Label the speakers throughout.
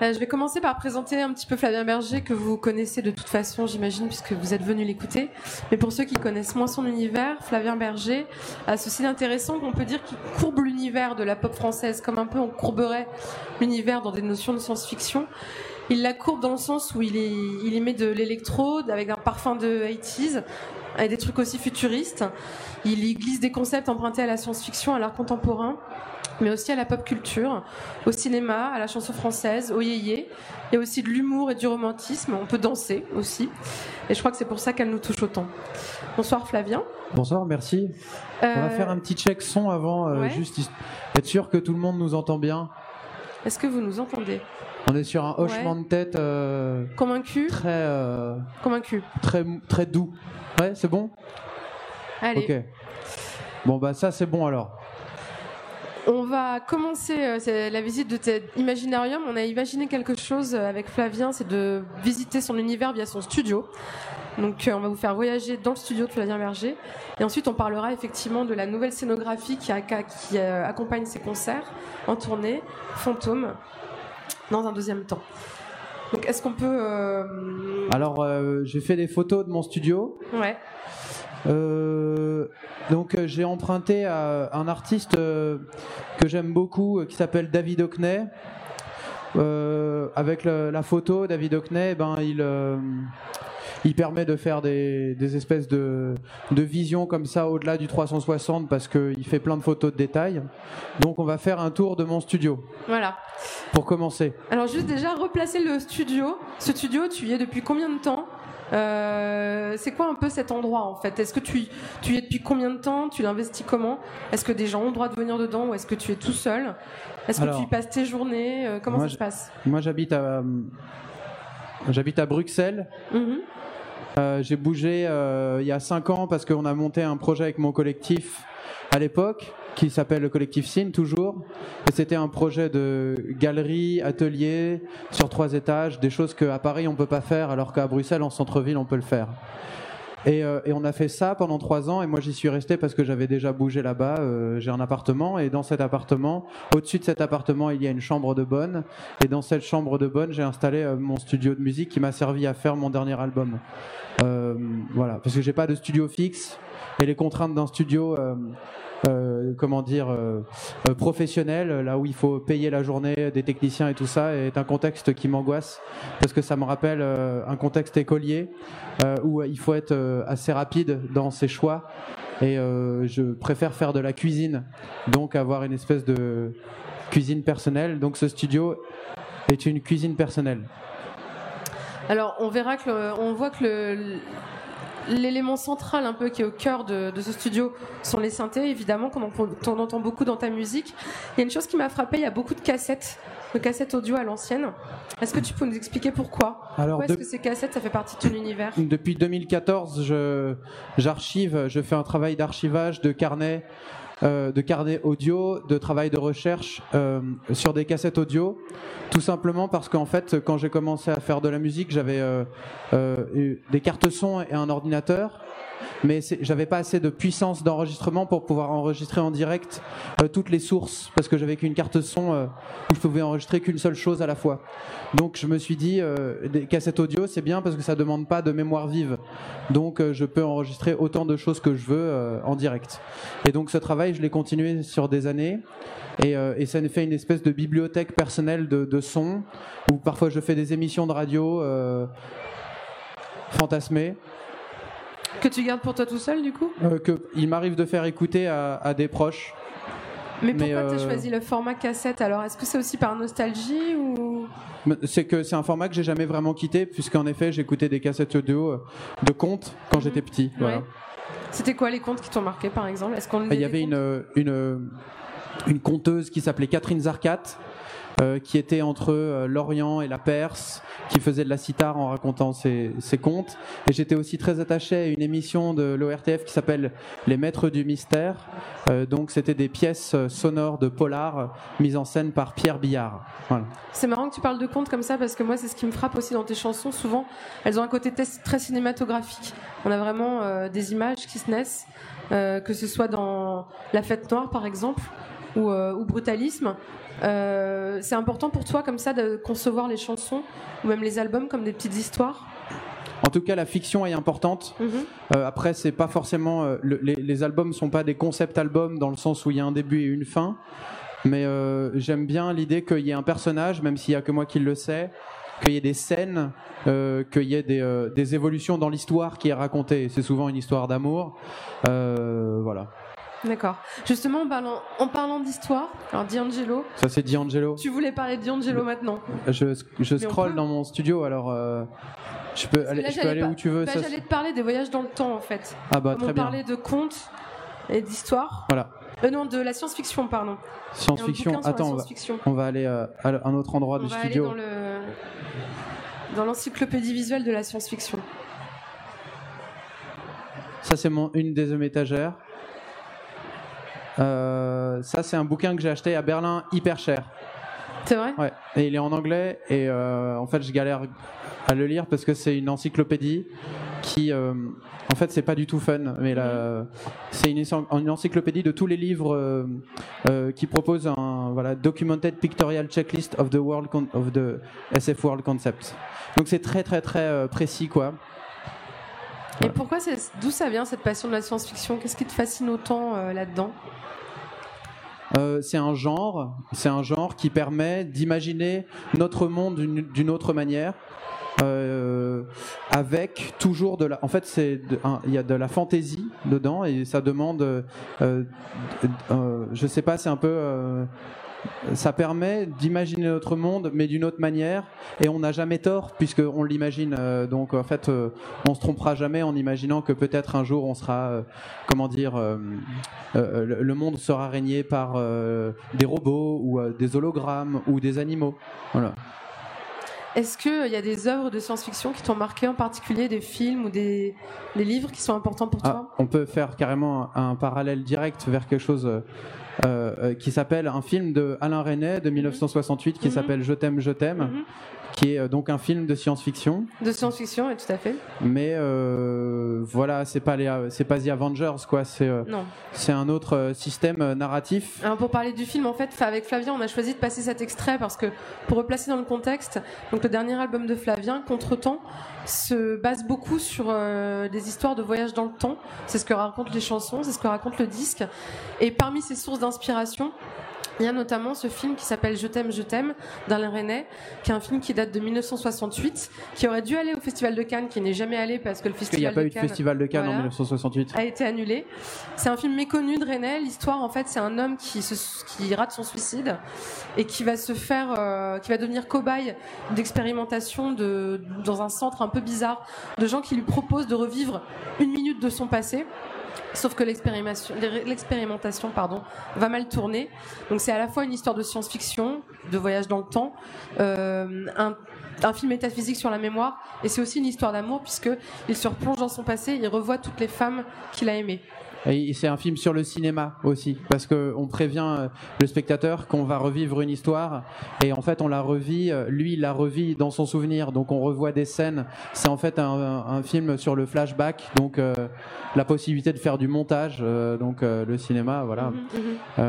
Speaker 1: Euh, je vais commencer par présenter un petit peu Flavien Berger, que vous connaissez de toute façon, j'imagine, puisque vous êtes venu l'écouter. Mais pour ceux qui connaissent moins son univers, Flavien Berger a ceci d'intéressant qu'on peut dire qu'il courbe l'univers de la pop française, comme un peu on courberait l'univers dans des notions de science-fiction. Il la courbe dans le sens où il, est, il y met de l'électro avec un parfum de 80s, avec des trucs aussi futuristes. Il y glisse des concepts empruntés à la science-fiction, à l'art contemporain mais aussi à la pop culture, au cinéma, à la chanson française, au yéyé. Il y a aussi de l'humour et du romantisme. On peut danser aussi. Et je crois que c'est pour ça qu'elle nous touche autant. Bonsoir Flavien.
Speaker 2: Bonsoir, merci. On va
Speaker 1: Euh,
Speaker 2: faire un petit check son avant, euh,
Speaker 1: ouais.
Speaker 2: juste être sûr que tout le monde nous entend bien.
Speaker 1: Est-ce que vous nous entendez?
Speaker 2: On est sur un hochement de tête euh,
Speaker 1: Convaincu?
Speaker 2: très, euh,
Speaker 1: Convaincu.
Speaker 2: très, très doux. Ouais, c'est bon?
Speaker 1: Allez.
Speaker 2: Ok. Bon, bah ça, c'est bon alors.
Speaker 1: On va commencer euh, la visite de cet Imaginarium. On a imaginé quelque chose euh, avec Flavien, c'est de visiter son univers via son studio. Donc euh, on va vous faire voyager dans le studio de Flavien Berger. Et ensuite on parlera effectivement de la nouvelle scénographie qui, a- qui, euh, accompagne ses concerts en tournée, Fantôme, dans un deuxième temps. Donc est-ce qu'on peut... euh,
Speaker 2: Alors, euh, j'ai fait des photos de mon studio.
Speaker 1: Ouais.
Speaker 2: Euh, donc j'ai emprunté à un artiste que j'aime beaucoup qui s'appelle David Hockney. Avec le- la photo, David Hockney, ben, il, il permet de faire des, des espèces de, de visions comme ça au-delà du 360 parce qu'il fait plein de photos de détails. Donc on va faire un tour de mon studio
Speaker 1: Voilà.
Speaker 2: pour commencer.
Speaker 1: Alors juste déjà replacer le studio. Ce studio, tu y es depuis combien de temps? Euh, C'est quoi un peu cet endroit en fait? Est-ce que tu, tu y es depuis combien de temps? Tu l'investis comment? Est-ce que des gens ont le droit de venir dedans ou est-ce que tu es tout seul? Est-ce que tu y passes tes journées? Euh, Comment ça se passe?
Speaker 2: Moi j'habite à, j'habite à Bruxelles.
Speaker 1: Mhm.
Speaker 2: Euh, j'ai bougé euh, il y a 5 ans parce qu'on a monté un projet avec mon collectif à l'époque qui s'appelle le collectif Cine toujours. Et c'était un projet de galerie atelier sur trois étages des choses qu'à Paris on peut pas faire alors qu'à Bruxelles en centre-ville on peut le faire et, euh, et on a fait ça pendant trois ans et moi j'y suis resté parce que j'avais déjà bougé là-bas. Euh, j'ai un appartement et dans cet appartement, au-dessus de cet appartement, il y a une chambre de bonne et dans cette chambre de bonne, j'ai installé euh, mon studio de musique qui m'a servi à faire mon dernier album. Voilà, parce que j'ai pas de studio fixe et les contraintes d'un studio. euh, euh, comment dire euh, professionnel là où il faut payer la journée des techniciens et tout ça est un contexte qui m'angoisse. Parce que ça me rappelle un contexte écolier où il faut être assez rapide dans ses choix. Et je préfère faire de la cuisine donc avoir une espèce de cuisine personnelle. Donc ce studio est une cuisine personnelle.
Speaker 1: Alors on verra que on voit que le- l'élément central un peu qui est au cœur de, de ce studio sont les synthés évidemment qu'on en, on entend beaucoup dans ta musique. Il y a une chose qui m'a frappé, il y a beaucoup de cassettes, de cassettes audio à l'ancienne. Est-ce que tu peux nous expliquer pourquoi?
Speaker 2: Alors,
Speaker 1: Pourquoi est-ce
Speaker 2: de-
Speaker 1: que ces cassettes ça fait partie de ton univers?
Speaker 2: Depuis 2014, je, j'archive, je fais un travail d'archivage de carnet, euh, de carnet audio, de travail de recherche euh, sur des cassettes audio, tout simplement parce qu'en fait, quand j'ai commencé à faire de la musique, j'avais euh, euh, eu des cartes son et un ordinateur. Mais j'avais pas assez de puissance d'enregistrement pour pouvoir enregistrer en direct euh, toutes les sources parce que j'avais qu'une carte son euh, où je pouvais enregistrer qu'une seule chose à la fois. Donc je me suis dit euh, des cassettes audio c'est bien parce que ça demande pas de mémoire vive. Donc euh, je peux enregistrer autant de choses que je veux en direct. Et donc ce travail je l'ai continué sur des années. Et, ça nous fait une espèce de bibliothèque personnelle de, de sons où parfois je fais des émissions de radio fantasmées
Speaker 1: Que tu gardes pour toi tout seul du coup
Speaker 2: euh, que il m'arrive de faire écouter à, à des proches.
Speaker 1: Mais pourquoi tu as
Speaker 2: euh,
Speaker 1: choisi le format cassette alors? Est-ce que c'est aussi par nostalgie ou?
Speaker 2: C'est que c'est un format que j'ai jamais vraiment quitté puisqu'en effet j'écoutais des cassettes audio euh, de contes quand j'étais petit. Voilà.
Speaker 1: Ouais. C'était quoi les contes qui t'ont marqué par exemple? Est-ce qu'on
Speaker 2: Il y avait une, une, une conteuse qui s'appelait Catherine Zarcat, euh, qui était entre euh, l'Orient et la Perse, qui faisait de la sitar en racontant ses, contes. Et j'étais aussi très attaché à une émission de l'ORTF qui s'appelle Les Maîtres du Mystère. Euh, donc c'était des pièces sonores de polar mises en scène par Pierre Billard.
Speaker 1: C'est marrant que tu parles de contes comme ça parce que moi c'est ce qui me frappe aussi dans tes chansons. Souvent, elles ont un côté très cinématographique. On a vraiment des images qui se naissent, que ce soit dans La Fête Noire par exemple, ou, ou brutalisme. c'est important pour toi comme ça de concevoir les chansons ou même les albums comme des petites histoires?
Speaker 2: En tout cas, la fiction est importante. Mhm. Euh, après, c'est pas forcément euh, les, les, albums sont pas des concept albums dans le sens où il y a un début et une fin. Mais euh, j'aime bien l'idée qu'il y ait un personnage, même s'il y a que moi qui le sais, qu'il y ait des scènes, qu'il y ait des, des évolutions dans l'histoire qui est racontée. C'est souvent une histoire d'amour. voilà.
Speaker 1: D'accord. Justement, en parlant, en parlant d'histoire, alors D'Angelo.
Speaker 2: Ça, c'est D'Angelo.
Speaker 1: Tu voulais parler de D'Angelo maintenant
Speaker 2: Je, je scroll dans mon studio, alors je peux aller, je peux aller où tu veux.
Speaker 1: Bah, J'allais te parler des voyages dans le temps en fait.
Speaker 2: Ah bah très
Speaker 1: on parlait de contes et d'histoire.
Speaker 2: Voilà.
Speaker 1: Euh, non, de la science-fiction, pardon.
Speaker 2: Science-fiction. Attends, on va, aller euh, à un autre endroit du studio.
Speaker 1: Aller dans l'encyclopédie visuelle de la science-fiction.
Speaker 2: Ça, c'est mon une des étagères. Euh, ça, c'est un bouquin que j'ai acheté à Berlin hyper cher.
Speaker 1: C'est vrai?
Speaker 2: Ouais. Et il est en anglais et en fait, je galère à le lire parce que c'est une encyclopédie qui, euh, en fait, c'est pas du tout fun, mais là, c'est une, une, encyclopédie de tous les livres euh, euh, qui proposent un voilà documented pictorial checklist of the world of the SF world concept. Donc c'est très très très précis quoi.
Speaker 1: Et pourquoi d'où ça vient cette passion de la science-fiction? Qu'est-ce qui te fascine autant là-dedans?
Speaker 2: C'est un genre, c'est un genre qui permet d'imaginer notre monde d'une autre manière, euh, avec toujours de la. En fait, c'est il y a de la fantaisie dedans et ça demande. Euh, euh, je sais pas, c'est un peu. Ça permet d'imaginer notre monde, mais d'une autre manière, et on n'a jamais tort puisqu'on l'imagine. donc en fait, on se trompera jamais en imaginant que peut-être un jour on sera, comment dire, le monde sera régné par des robots ou des hologrammes ou des animaux. Voilà.
Speaker 1: Est-ce qu'il y a des œuvres de science-fiction qui t'ont marqué en particulier, des films ou des, livres qui sont importants pour ah, toi?
Speaker 2: On peut faire carrément un, parallèle direct vers quelque chose euh, euh, qui s'appelle un film de Alain Resnais de 1968 qui mhm. s'appelle Je t'aime, je t'aime. Mhm qui est euh, donc un film de science-fiction.
Speaker 1: De science-fiction, oui, tout à fait.
Speaker 2: Mais euh, voilà, c'est pas les, c'est pas The Avengers, quoi. C'est euh, c'est un autre système narratif.
Speaker 1: Alors pour parler du film, en fait, avec Flavien, on a choisi de passer cet extrait parce que pour replacer dans le contexte, donc le dernier album de Flavien, Contretemps, se base beaucoup sur des histoires de voyage dans le temps. C'est ce que racontent les chansons, c'est ce que raconte le disque. Et parmi ces sources d'inspiration, il y a notamment ce film qui s'appelle Je t'aime, je t'aime d'Alain Resnais, qui est un film qui date de 1968, qui aurait dû aller au Festival de Cannes, qui n'est jamais allé parce que le Festival
Speaker 2: Il n'y a pas
Speaker 1: eu
Speaker 2: de Festival de Cannes en 1968.
Speaker 1: A été annulé. C'est un film méconnu de Resnais. L'histoire, en fait, c'est un homme qui, qui rate son suicide et qui va se faire, euh, qui va devenir cobaye d'expérimentation de, dans un centre un peu bizarre de gens qui lui proposent de revivre une minute de son passé. Sauf que l'expérimentation pardon, va mal tourner. Donc c'est à la fois une histoire de science-fiction, de voyage dans le temps, euh, un, un, film métaphysique sur la mémoire, et c'est aussi une histoire d'amour puisqu'il se replonge dans son passé, il revoit toutes les femmes qu'il a aimées.
Speaker 2: C'est un film sur le cinéma aussi, parce qu'on prévient euh, le spectateur qu'on va revivre une histoire, et en fait on la revit, euh, lui il la revit dans son souvenir, donc on revoit des scènes. C'est en fait un, film sur le flashback, donc euh, la possibilité de faire du montage, donc le cinéma, voilà. Mhm, mhm.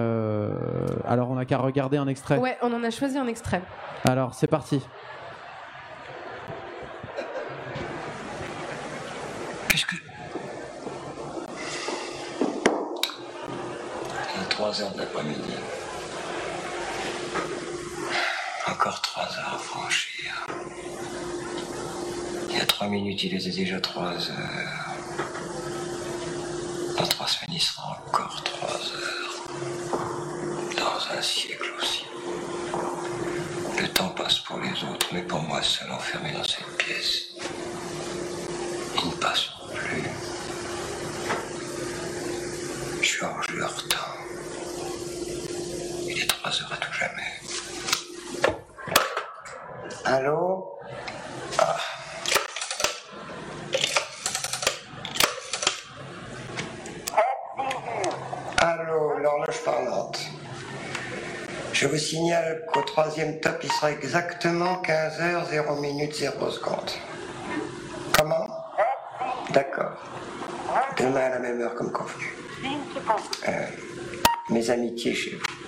Speaker 2: alors on n'a qu'à regarder un extrait.
Speaker 1: Ouais, on en a choisi un extrait.
Speaker 2: Alors c'est parti.
Speaker 3: 3 heures de l'après-midi. Encore 3 heures à franchir. Il y a 3 minutes, il était déjà 3 heures. Dans 3 semaines, il sera encore 3 heures. Dans un siècle aussi. Le temps passe pour les autres, mais pour moi seul enfermé dans cette pièce. Ils ne passeront plus. Georges leur temps. 3 heures à tout jamais. Allô? Ah. Allô, l'horloge parlante. Je vous signale qu'au troisième top, il sera exactement 15h, 0 minutes, 0 secondes. Comment? D'accord. Demain à la même heure comme convenu. Euh, mes amitiés chez vous.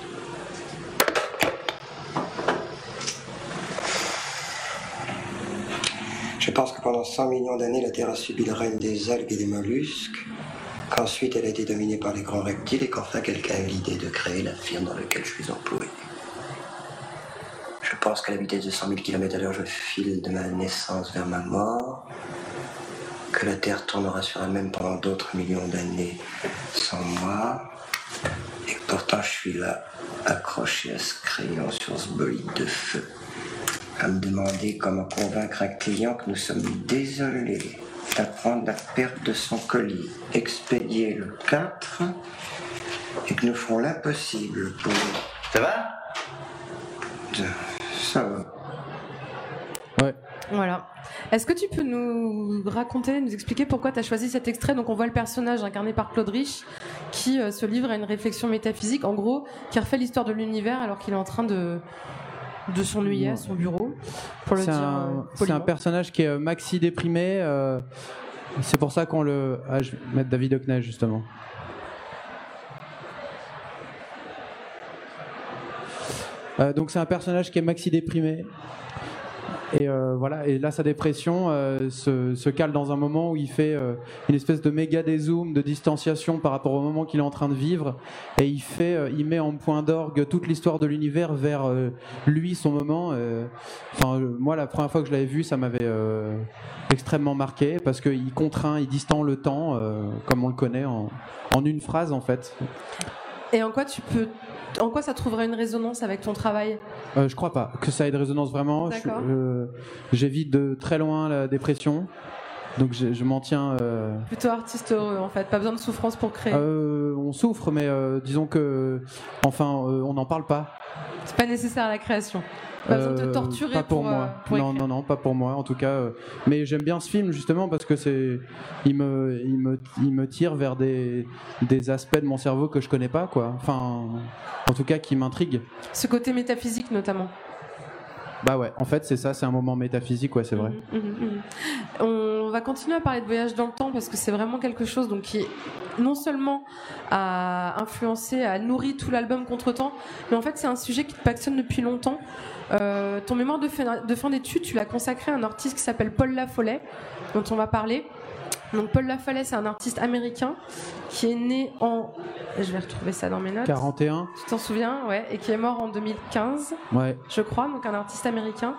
Speaker 3: Je pense que pendant 100 millions d'années, la Terre a subi le règne des algues et des mollusques, qu'ensuite elle a été dominée par les grands reptiles et qu'enfin quelqu'un a eu l'idée de créer la firme dans laquelle je suis employé. Je pense qu'à la vitesse de 100 000 km à l'heure, je file de ma naissance vers ma mort, que la Terre tournera sur elle-même pendant d'autres millions d'années sans moi, et que pourtant je suis là, accroché à ce crayon sur ce bolide de feu, à me demander comment convaincre un client que nous sommes désolés d'apprendre la perte de son colis expédié le 4 et que nous ferons l'impossible pour...
Speaker 4: Ça va?
Speaker 3: Ça va.
Speaker 2: Ouais.
Speaker 1: Voilà. Est-ce que tu peux nous raconter, nous expliquer pourquoi tu as choisi cet extrait? Donc on voit le personnage incarné par Claude Rich qui euh, se livre à une réflexion métaphysique, en gros, qui refait l'histoire de l'univers alors qu'il est en train de de s'ennuyer à son bureau,
Speaker 2: C'est
Speaker 1: dire.
Speaker 2: un,
Speaker 1: euh,
Speaker 2: c'est un personnage qui est euh, maxi déprimé. euh, c'est pour ça qu'on le. Ah, je vais mettre David Hockney justement. Euh, donc c'est un personnage qui est maxi déprimé. Et euh, voilà, et là sa dépression euh, se, se cale dans un moment où il fait euh, une espèce de méga dézoom, de distanciation par rapport au moment qu'il est en train de vivre, et il fait, il met en point d'orgue toute l'histoire de l'univers vers lui, son moment. Enfin, moi la première fois que je l'avais vu, ça m'avait extrêmement marqué parce qu'il contraint, il distend le temps, comme on le connaît, en une phrase en fait.
Speaker 1: Et en quoi tu peux, en quoi ça trouverait une résonance avec ton travail
Speaker 2: Euh, je crois pas que ça ait de résonance vraiment. Euh, J'évite de très loin la dépression, donc je, je m'en tiens. euh,
Speaker 1: Plutôt artiste heureux en fait, pas besoin de souffrance pour créer.
Speaker 2: Euh, on souffre, mais euh, disons que, enfin, on n'en parle pas.
Speaker 1: C'est pas nécessaire à la création. Pas besoin de te torturer
Speaker 2: pas pour,
Speaker 1: pour,
Speaker 2: moi.
Speaker 1: pour
Speaker 2: non, non, non, pas pour moi. En tout cas, mais j'aime bien ce film justement parce que c'est, il me, il me, il me tire vers des, des aspects de mon cerveau que je connais pas, quoi. Enfin, en tout cas, qui m'intriguent.
Speaker 1: Ce côté métaphysique notamment.
Speaker 2: Bah ouais. En fait, c'est ça. C'est un moment métaphysique, ouais, c'est vrai.
Speaker 1: Mhm, mhm, mhm. On va continuer à parler de voyage dans le temps parce que c'est vraiment quelque chose qui non seulement a influencé, a nourri tout l'album Contre-temps, mais en fait c'est un sujet qui te passionne depuis longtemps. Euh, ton mémoire de fin, de d'études, tu l'as consacré à un artiste qui s'appelle Paul Lafollet, dont on va parler. Donc Paul Lafollet, c'est un artiste américain qui est né en... Je vais retrouver ça dans mes notes.
Speaker 2: 41.
Speaker 1: Tu t'en souviens? Ouais, et qui est mort en 2015
Speaker 2: Ouais.
Speaker 1: je crois, donc un artiste américain.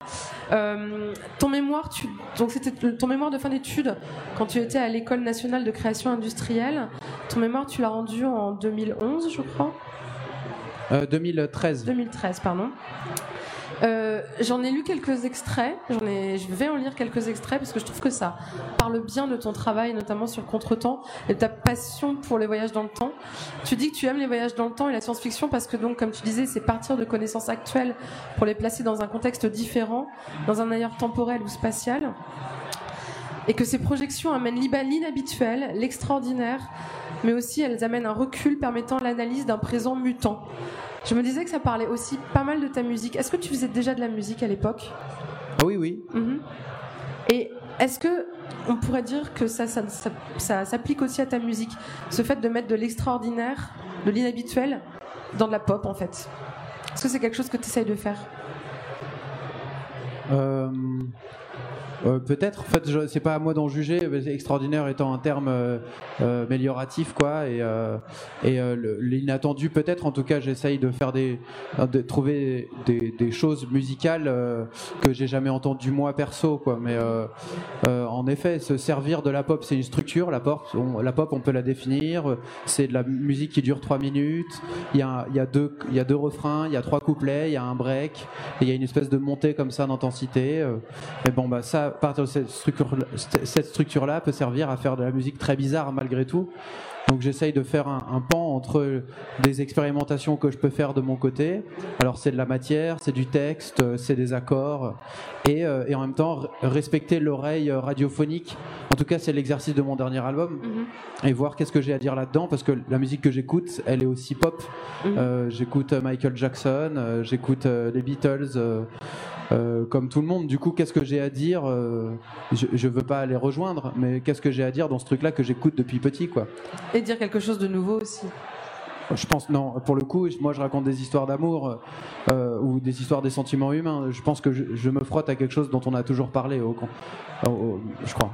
Speaker 1: Euh, ton mémoire, tu, donc c'était ton mémoire de fin d'études quand tu étais à l'école nationale de création industrielle. Ton mémoire, tu l'as rendu en 2011, je crois,
Speaker 2: Euh, 2013.
Speaker 1: 2013, pardon. Euh, j'en ai lu quelques extraits, je vais en lire quelques extraits parce que je trouve que ça parle bien de ton travail, notamment sur contretemps et de ta passion pour les voyages dans le temps. Tu dis que tu aimes les voyages dans le temps et la science-fiction parce que donc, comme tu disais, c'est partir de connaissances actuelles pour les placer dans un contexte différent, dans un ailleurs temporel ou spatial. Et que ces projections amènent l'inhabituel, l'extraordinaire, mais aussi elles amènent un recul permettant l'analyse d'un présent mutant. Je me disais que ça parlait aussi pas mal de ta musique. Est-ce que tu faisais déjà de la musique à l'époque?
Speaker 2: Ah oui, oui.
Speaker 1: Mhm. Et est-ce que on pourrait dire que ça, ça, ça- ça s'applique aussi à ta musique Ce fait de mettre de l'extraordinaire, de l'inhabituel dans de la pop en fait? Est-ce que c'est quelque chose que tu essayes de faire?
Speaker 2: Euh, euh, Peut-être. En fait, c'est pas à moi d'en juger. mais Extraordinaire étant un terme euh, euh, amélioratif, quoi. Et, euh, et l'inattendu, peut-être. En tout cas, j'essaye de faire des, de trouver des, choses musicales que j'ai jamais entendues moi perso, quoi. Mais en effet, se servir de la pop, c'est une structure. La pop, on, la pop, on peut la définir. C'est de la musique qui dure trois minutes. Il y a, il y a deux, y a deux refrains, il y a trois couplets, il y a un break, il y a une espèce de montée comme ça d'intensité. Et bon, bah ça, partir de cette structure, cette structure-là peut servir à faire de la musique très bizarre malgré tout. Donc j'essaye de faire un, un pan entre des expérimentations que je peux faire de mon côté. Alors c'est de la matière, c'est du texte, c'est des accords, et, euh, et en même temps respecter l'oreille euh, radiophonique. En tout cas, c'est l'exercice de mon dernier album
Speaker 1: Mhm.
Speaker 2: et voir qu'est-ce que j'ai à dire là-dedans parce que la musique que j'écoute, elle est aussi pop.
Speaker 1: Mhm.
Speaker 2: Euh, j'écoute Michael Jackson, euh, j'écoute les Beatles. Euh, comme tout le monde, du coup, qu'est-ce que j'ai à dire euh, je, je veux pas les rejoindre, mais qu'est-ce que j'ai à dire dans ce truc-là que j'écoute depuis petit, quoi?
Speaker 1: Et dire quelque chose de nouveau aussi.
Speaker 2: Je pense non. Pour le coup, moi, je raconte des histoires d'amour euh, ou des histoires des sentiments humains. Je pense que je, me frotte à quelque chose dont on a toujours parlé, au, je crois.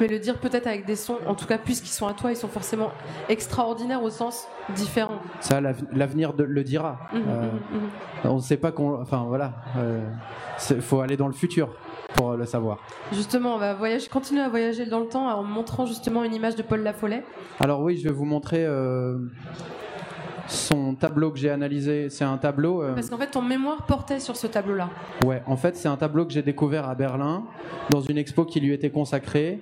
Speaker 1: Mais le dire peut-être avec des sons, en tout cas, puisqu'ils sont à toi, ils sont forcément extraordinaires au sens différent.
Speaker 2: Ça, l'avenir le dira. Mmh, mmh, euh, mmh, on ne sait pas qu'on. Enfin, voilà. Il euh, faut aller dans le futur pour le savoir.
Speaker 1: Justement, on va voyager, continuer à voyager dans le temps en montrant justement une image de Paul Lafollet.
Speaker 2: Alors oui, je vais vous montrer euh, son tableau que j'ai analysé. C'est un tableau.
Speaker 1: Euh, Parce qu'en fait, ton mémoire portait sur ce tableau-là.
Speaker 2: Ouais, en fait, c'est un tableau que j'ai découvert à Berlin dans une expo qui lui était consacrée.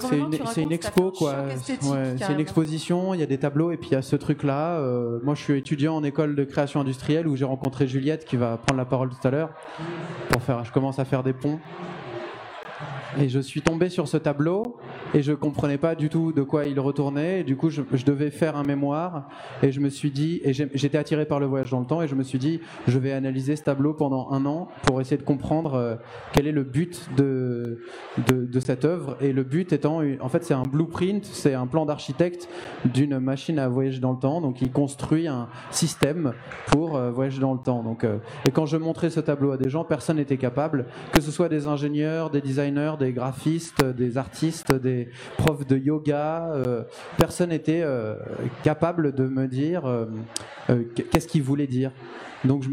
Speaker 2: C'est une, expo, quoi. c'est une exposition, il y a des tableaux et puis il y a ce truc-là. Euh, moi, je suis étudiant en école de création industrielle où j'ai rencontré Juliette qui va prendre la parole tout à l'heure. Pour faire, je commence à faire des ponts. Et je suis tombé sur ce tableau et je comprenais pas du tout de quoi il retournait. Et du coup, je, devais faire un mémoire et je me suis dit, et j'étais attiré par le voyage dans le temps et je me suis dit, je vais analyser ce tableau pendant un an pour essayer de comprendre euh, quel est le but de, de, cette œuvre. Et le but étant, en fait, c'est un blueprint, c'est un plan d'architecte d'une machine à voyager dans le temps. Donc, il construit un système pour euh, voyager dans le temps. Donc, euh, et quand je montrais ce tableau à des gens, personne n'était capable, que ce soit des ingénieurs, des designers, des graphistes, des artistes, des profs de yoga. Euh, personne n'était euh, capable de me dire euh, qu'est-ce qu'il voulait dire. Donc je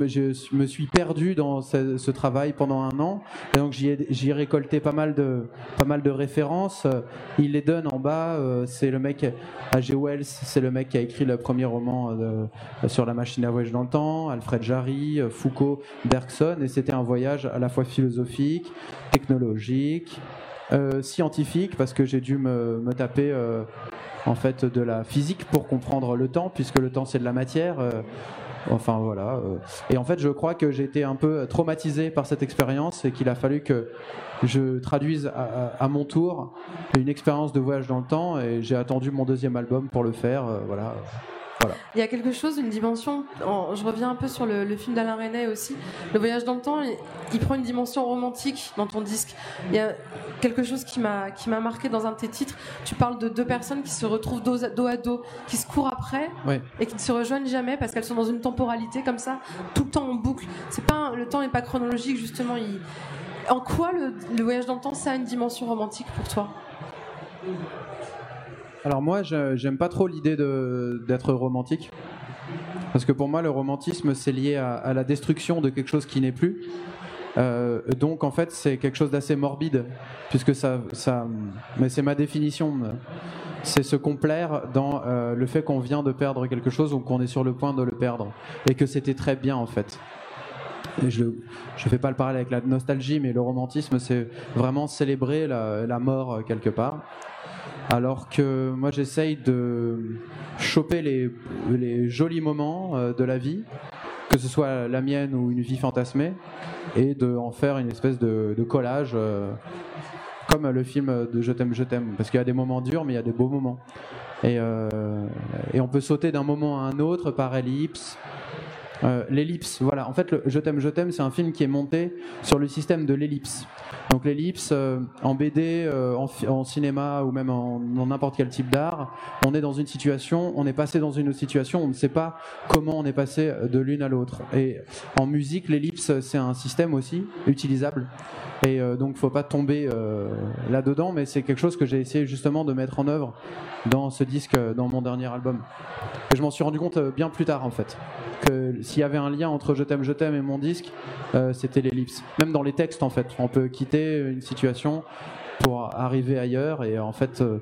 Speaker 2: me, suis perdu dans ce, travail pendant un an. Et donc j'y ai, récolté pas mal de, références. Il les donne en bas. C'est le mec, A.G. Wells, c'est le mec qui a écrit le premier roman sur la machine à voyager dans le temps. Alfred Jarry, Foucault, Bergson. Et c'était un voyage à la fois philosophique, technologique, euh, scientifique parce que j'ai dû me, taper euh, en fait de la physique pour comprendre le temps puisque le temps c'est de la matière. Euh, enfin voilà. Et en fait, je crois que j'ai été un peu traumatisé par cette expérience et qu'il a fallu que je traduise à, à, mon tour une expérience de voyage dans le temps et j'ai attendu mon deuxième album pour le faire. voilà.
Speaker 1: Il y a quelque chose, une dimension, je reviens un peu sur le, film d'Alain Resnais aussi, le voyage dans le temps, il, prend une dimension romantique dans ton disque. Il y a quelque chose qui m'a marqué dans un de tes titres, tu parles de deux personnes qui se retrouvent dos à dos, qui se courent après et qui ne se rejoignent jamais parce qu'elles sont dans une temporalité comme ça, tout le temps en boucle. C'est pas le temps n'est pas chronologique justement. en quoi le voyage dans le temps ça a une dimension romantique pour toi?
Speaker 2: Alors moi, j'aime pas trop l'idée d'être romantique. Parce que pour moi, le romantisme, c'est lié à, la destruction de quelque chose qui n'est plus. Euh, donc en fait, c'est quelque chose d'assez morbide, puisque ça, ça mais c'est ma définition. C'est se complaire dans euh, le fait qu'on vient de perdre quelque chose ou qu'on est sur le point de le perdre, et que c'était très bien en fait. Je ne fais pas le parallèle avec la nostalgie, mais le romantisme, c'est vraiment célébrer la, mort quelque part alors que moi j'essaye de choper les, jolis moments euh, de la vie, que ce soit la mienne ou une vie fantasmée, et de faire une espèce de, collage, euh, comme le film de Je t'aime, je t'aime, parce qu'il y a des moments durs, mais il y a des beaux moments. Et, euh, et on peut sauter d'un moment à un autre par ellipse. L'ellipse, voilà. En fait, Je t'aime, je t'aime, c'est un film qui est monté sur le système de l'ellipse. Donc l'ellipse, euh, en BD, euh, en, cinéma ou même en n'importe quel type d'art, on est dans une situation, on est passé dans une autre situation, on ne sait pas comment on est passé de l'une à l'autre. Et en musique, l'ellipse, c'est un système aussi utilisable. Et euh, donc, faut pas tomber là-dedans, mais c'est quelque chose que j'ai essayé justement de mettre en œuvre dans ce disque, dans mon dernier album. Et je m'en suis rendu compte bien plus tard, en fait, s'il y avait un lien entre Je t'aime, je t'aime et mon disque, c'était l'ellipse. Même dans les textes, en fait, on peut quitter une situation pour arriver ailleurs et en fait euh,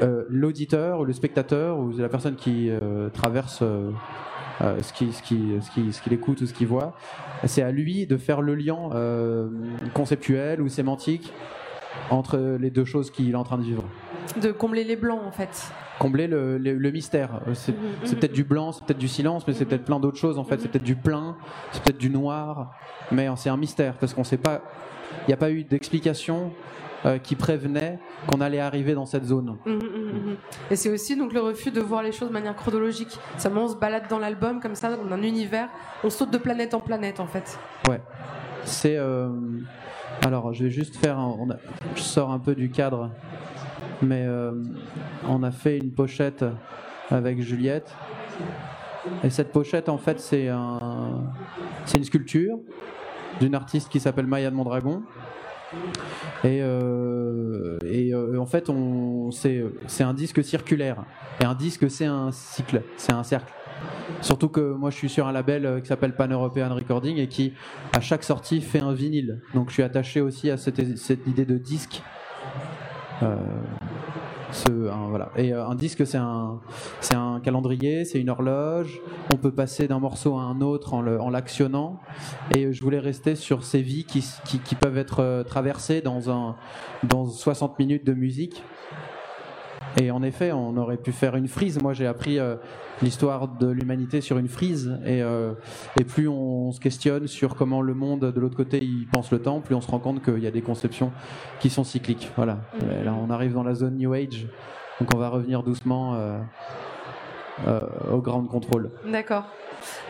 Speaker 2: euh, l'auditeur le spectateur ou la personne qui euh, traverse ce qui ce qui ce qui ce qu'il écoute ou ce qu'il voit c'est à lui de faire le lien conceptuel ou sémantique entre les deux choses qu'il est en train de vivre
Speaker 1: de combler les blancs en fait
Speaker 2: combler le, le, mystère c'est mhm. peut-être du blanc c'est peut-être du silence mais c'est mhm. peut-être plein d'autres choses en fait c'est peut-être du plein c'est peut-être du noir mais c'est un mystère parce qu'on sait pas il n'y a pas eu d'explication euh, qui prévenait qu'on allait arriver dans cette zone. Mmh, mmh,
Speaker 1: mmh, Et c'est aussi donc le refus de voir les choses de manière chronologique. Seulement on se balade dans l'album comme ça, dans un univers, on saute de planète en planète en fait.
Speaker 2: Ouais. C'est. Euh, alors je vais juste faire. Je sors un peu du cadre, mais euh, on a fait une pochette avec Juliette. Et cette pochette, en fait, c'est un, une sculpture d'une artiste qui s'appelle Maya Mondragon. Et, euh, et euh, en fait, c'est un disque circulaire. Et un disque, c'est un cycle, c'est un cercle. Surtout que moi, je suis sur un label euh, qui s'appelle Pan European Recording et qui, à chaque sortie, fait un vinyle. Donc, je suis attaché aussi à cette, idée de disque. Euh, un, voilà. Et euh, un disque, c'est un, calendrier, c'est une horloge. On peut passer d'un morceau à un autre en, l'actionnant. Et je voulais rester sur ces vies qui, peuvent être traversées dans 60 minutes de musique. Et en effet, on aurait pu faire une frise. Moi, j'ai appris euh, l'histoire de l'humanité sur une frise. Et, euh, et plus on se questionne sur comment le monde de l'autre côté il pense le temps, plus on se rend compte qu'il y a des conceptions qui sont cycliques. Voilà. Là, on arrive dans la zone New Age. Donc, on va revenir doucement euh, au ground control.
Speaker 1: D'accord.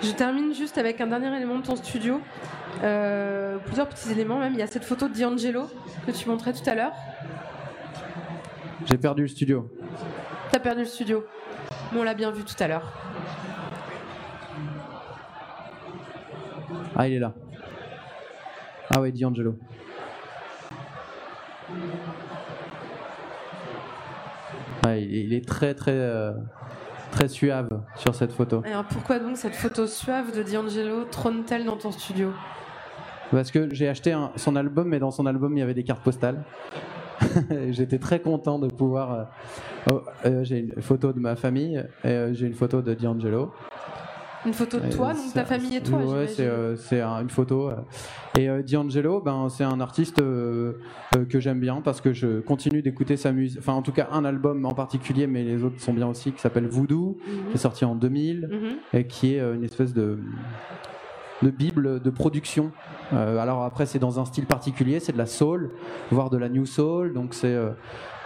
Speaker 1: Je termine juste avec un dernier élément de ton studio. Plusieurs petits éléments même. Il y a cette photo de D'Angelo que tu montrais tout à l'heure.
Speaker 2: J'ai perdu le studio.
Speaker 1: T'as perdu le studio. Mais on l'a bien vu tout à l'heure.
Speaker 2: Ah, il est là. Ah oui, D'Angelo. Ouais, il est très très euh, très suave sur cette photo.
Speaker 1: Alors pourquoi donc cette photo suave de D'Angelo trône-t-elle dans ton studio?
Speaker 2: Parce que j'ai acheté un- son album, mais dans son album il y avait des cartes postales. J'étais très content de pouvoir. euh, oh, euh, j'ai une photo de ma famille, et euh, j'ai une photo de D'Angelo.
Speaker 1: Une photo de toi, donc ta famille et toi
Speaker 2: Ouais, c'est euh, c'est un- une photo. Et euh, D'Angelo, ben, c'est un artiste euh, que j'aime bien parce que je continue d'écouter sa musique. Enfin, en tout cas, un album en particulier, mais les autres sont bien aussi, qui s'appelle Voodoo, qui est sorti en 2000
Speaker 1: Mhm.
Speaker 2: et qui est une espèce de de bible de production. Euh, alors après, c'est dans un style particulier, c'est de la soul, voire de la new soul. Donc c'est euh,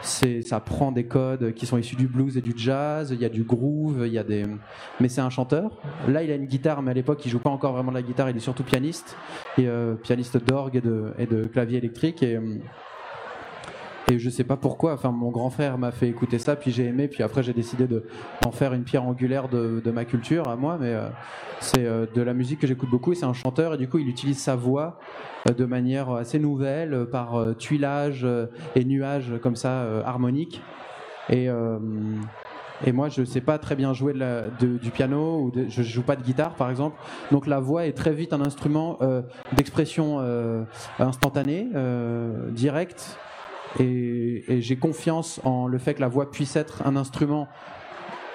Speaker 2: c'est ça prend des codes qui sont issus du blues et du jazz. Il y a du groove, il y a des. Mais c'est un chanteur. Là, il a une guitare, mais à l'époque, il joue pas encore vraiment de la guitare. Il est surtout pianiste et euh, pianiste d'orgue et de, et de clavier électrique et et je sais pas pourquoi, enfin mon grand frère m'a fait écouter ça, puis j'ai aimé, puis après j'ai décidé de d'en faire une pierre angulaire de, ma culture à moi, mais euh, c'est euh, de la musique que j'écoute beaucoup et c'est un chanteur et du coup il utilise sa voix euh, de manière assez nouvelle, par tuilage et nuages comme ça harmoniques. Et, et moi je sais pas très bien jouer du piano ou de- je joue pas de guitare par exemple, donc la voix est très vite un instrument d'expression instantanée, directe. Et, et j'ai confiance en le fait que la voix puisse être un instrument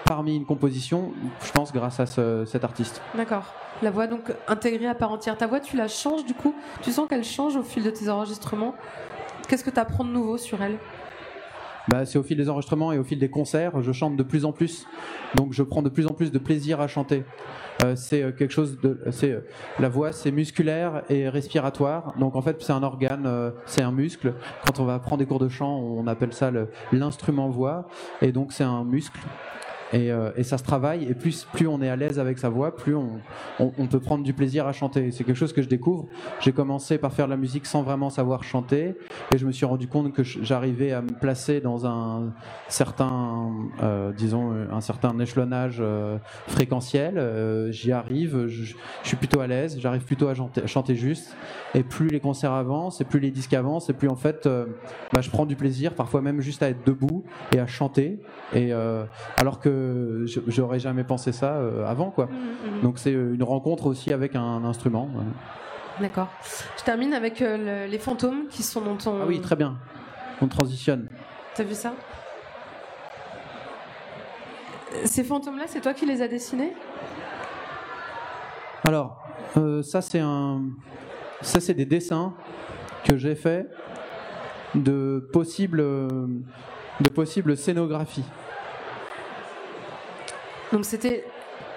Speaker 2: parmi une composition, je pense grâce à ce- cet artiste.
Speaker 1: D'accord. La voix donc intégrée à part entière. Ta voix, tu la changes du coup? Tu sens qu'elle change au fil de tes enregistrements? Qu'est-ce que tu apprends de nouveau sur elle?
Speaker 2: Bah, c'est au fil des enregistrements et au fil des concerts, je chante de plus en plus. Donc je prends de plus en plus de plaisir à chanter. Euh, c'est euh, quelque chose de, c'est euh, la voix, c'est musculaire et respiratoire. Donc en fait, c'est un organe, c'est un muscle. Quand on va prendre des cours de chant, on appelle ça l'instrument voix. Et donc c'est un muscle. Et, euh, et ça se travaille. Et plus, on est à l'aise avec sa voix, plus on, peut prendre du plaisir à chanter. C'est quelque chose que je découvre. J'ai commencé par faire de la musique sans vraiment savoir chanter. Et je me suis rendu compte que j'arrivais à me placer dans un certain, euh, disons, un certain échelonnage euh, fréquentiel. Euh, J'y arrive, je, suis plutôt à l'aise, j'arrive plutôt à chanter, juste. Et plus les concerts avancent, et plus les disques avancent, et plus en fait, euh, bah, je prends du plaisir, parfois même juste à être debout et à chanter. Et euh, alors que j'aurais jamais pensé ça euh, avant, quoi. Donc c'est euh, une rencontre aussi avec un instrument.
Speaker 1: D'accord. Je termine avec euh, le- les fantômes qui sont dans ton.
Speaker 2: Ah oui, très bien. On transitionne.
Speaker 1: T'as vu ça? Ces fantômes-là, c'est toi qui les as dessinés?
Speaker 2: Alors, euh, ça c'est un, ça c'est des dessins que j'ai faits de possibles, de possibles scénographies.
Speaker 1: Donc c'était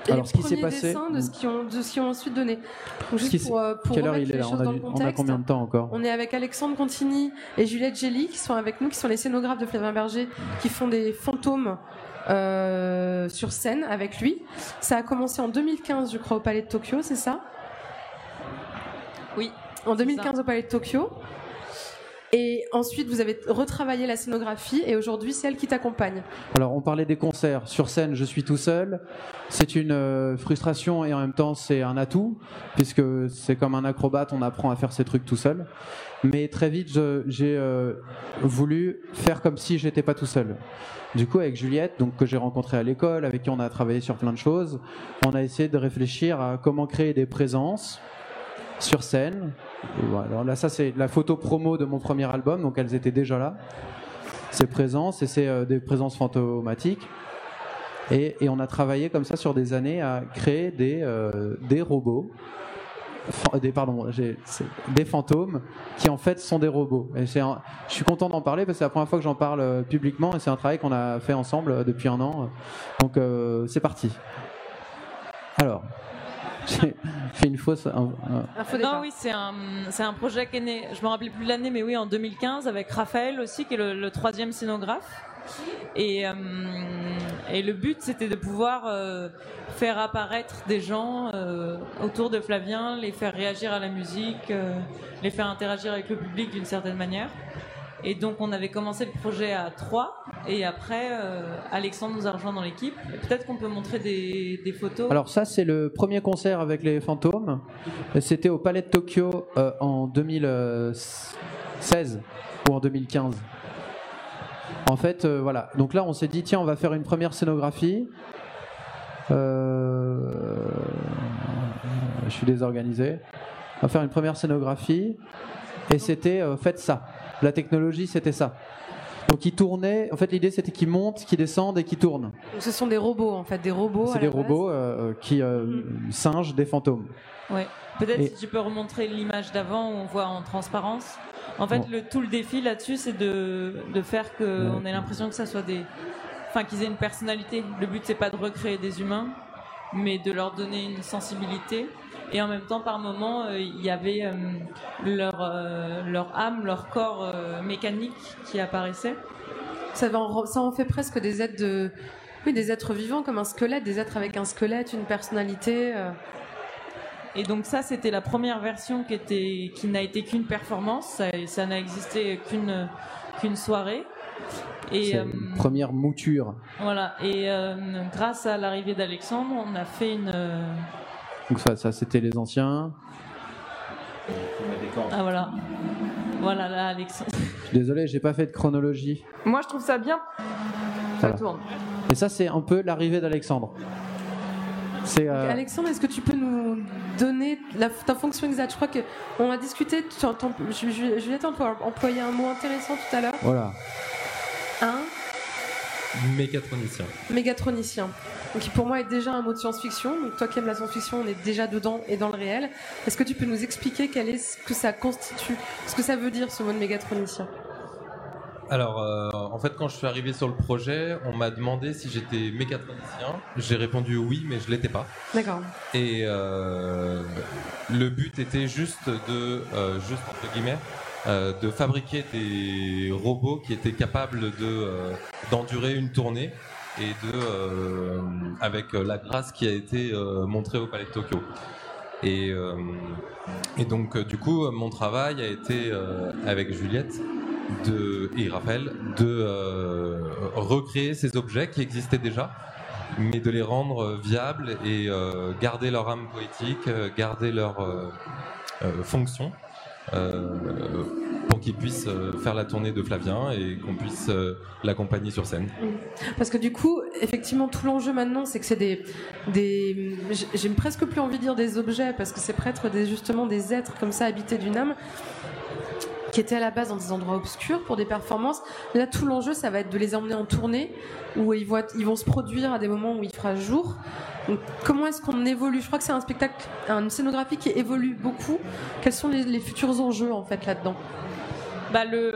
Speaker 1: les
Speaker 2: Alors, ce qui s'est
Speaker 1: premiers
Speaker 2: passé-
Speaker 1: dessins de ce qui ont, de ce qui ont ensuite donné. Donc juste pour, euh, pour
Speaker 2: Quelle heure
Speaker 1: remettre
Speaker 2: il est
Speaker 1: les
Speaker 2: là?
Speaker 1: Choses
Speaker 2: on a,
Speaker 1: dans
Speaker 2: du-
Speaker 1: le
Speaker 2: on a
Speaker 1: contexte.
Speaker 2: combien de temps encore?
Speaker 1: On est avec Alexandre Contini et Juliette Gelli qui sont avec nous, qui sont les scénographes de Flavien Berger, qui font des fantômes euh, sur scène avec lui. Ça a commencé en 2015, je crois, au Palais de Tokyo, c'est ça?
Speaker 4: Oui.
Speaker 1: En 2015 au Palais de Tokyo. Et ensuite, vous avez retravaillé la scénographie et aujourd'hui, c'est elle qui t'accompagne.
Speaker 2: Alors, on parlait des concerts. Sur scène, je suis tout seul. C'est une euh, frustration et en même temps, c'est un atout, puisque c'est comme un acrobate, on apprend à faire ses trucs tout seul. Mais très vite, j'ai euh, voulu faire comme si j'étais pas tout seul. Du coup, avec Juliette, donc que j'ai rencontrée à l'école, avec qui on a travaillé sur plein de choses, on a essayé de réfléchir à comment créer des présences sur scène. Voilà. Là, ça, c'est la photo promo de mon premier album, donc elles étaient déjà là. Ces présences, et c'est euh, des présences fantomatiques. Et, on a travaillé comme ça sur des années à créer des, euh, des robots, des, pardon, des fantômes qui en fait sont des robots. Je suis content d'en parler parce que c'est la première fois que j'en parle euh, publiquement et c'est un travail qu'on a fait ensemble depuis un an. Donc c'est parti. Alors, j'ai fait une fausse.
Speaker 4: non, oui, c'est un, c'est un projet qui est né, je me rappelle plus l'année, mais oui, en 2015, avec Raphaël aussi, qui est le, troisième scénographe. Et, euh, et le but, c'était de pouvoir euh, faire apparaître des gens euh, autour de Flavien, les faire réagir à la musique, les faire interagir avec le public d'une certaine manière. Et donc on avait commencé le projet à 3 et après euh, Alexandre nous a rejoint dans l'équipe. Peut-être qu'on peut montrer des, photos.
Speaker 2: Alors ça c'est le premier concert avec les fantômes. C'était au Palais de Tokyo euh, en 2016 ou en 2015. En fait euh, voilà. Donc là on s'est dit tiens on va faire une première scénographie. je suis désorganisé. On va faire une première scénographie et c'était faites ça. La technologie, c'était ça. Donc ils tournaient. En fait, l'idée c'était qu'ils montent, qu'ils descendent et qu'ils tournent.
Speaker 1: ce sont des robots, en fait, des robots.
Speaker 2: C'est des robots euh, euh, qui euh, mm. singent des fantômes.
Speaker 4: Ouais. Peut-être si tu peux remontrer l'image d'avant où on voit en transparence. En fait, le, tout le défi là-dessus, c'est de, de, faire qu'on ait l'impression que ça soit des, enfin qu'ils aient une personnalité. Le but c'est pas de recréer des humains, mais de leur donner une sensibilité et en même temps par moment euh, il y avait euh, leur, euh, leur âme, leur corps mécanique qui apparaissait.
Speaker 1: Ça, en, ça en fait presque des êtres de, oui, des êtres vivants comme un squelette, des êtres avec un squelette, une personnalité.
Speaker 4: Et donc ça, c'était la première version qui était, qui n'a été qu'une performance. Ça, ça n'a existé qu'une qu'une soirée.
Speaker 2: Et première mouture.
Speaker 4: Voilà. Et grâce à l'arrivée d'Alexandre, on a fait une
Speaker 2: donc ça, ça c'était les anciens.
Speaker 4: Ah voilà. Voilà là, Alexandre.
Speaker 2: Je suis désolé, j'ai pas fait de chronologie.
Speaker 4: Moi, je trouve ça bien. Ça tourne.
Speaker 2: Et ça, c'est un peu l'arrivée d'Alexandre.
Speaker 1: C'est euh... Alexandre, est-ce que tu peux nous donner la, ta fonction exacte? Je crois qu'on a discuté, Juliette a employé un mot intéressant tout à l'heure.
Speaker 2: Voilà.
Speaker 1: Un
Speaker 5: Mégatronicien.
Speaker 1: Mégatronicien. Donc qui pour moi est déjà un mot de science-fiction. Donc toi qui aimes la science-fiction, on est déjà dedans et dans le réel. Est-ce que tu peux nous expliquer quel est ce que ça constitue, ce que ça veut dire ce mot de mégatronicien?
Speaker 5: Alors, euh, en fait, quand je suis arrivé sur le projet, on m'a demandé si j'étais mégatronicien. J'ai répondu oui, mais je l'étais pas.
Speaker 1: D'accord.
Speaker 5: Et euh, le but était juste de, euh, juste entre guillemets, de fabriquer des robots qui étaient capables de euh, d'endurer une tournée et de euh, avec la grâce qui a été montrée au Palais de Tokyo. Et, donc du coup mon travail a été avec Juliette de, et Raphaël de recréer ces objets qui existaient déjà mais de les rendre viables et garder leur âme poétique, garder leur fonction euh, pour qu'il puisse euh, faire la tournée de Flavien et qu'on puisse euh, l'accompagner sur scène.
Speaker 1: Parce que du coup, effectivement, tout l'enjeu maintenant, c'est que c'est des, des j'ai presque plus envie de dire des objets parce que c'est presque des, justement des êtres comme ça habités d'une âme qui étaient à la base dans des endroits obscurs pour des performances. Là, tout l'enjeu, ça va être de les emmener en tournée, où ils vont, ils vont se produire à des moments où il fera jour. Donc, comment est-ce qu'on évolue? Je crois que c'est un spectacle, une scénographie qui évolue beaucoup. Quels sont les, futurs enjeux, en fait, là-dedans?
Speaker 4: Bah, le...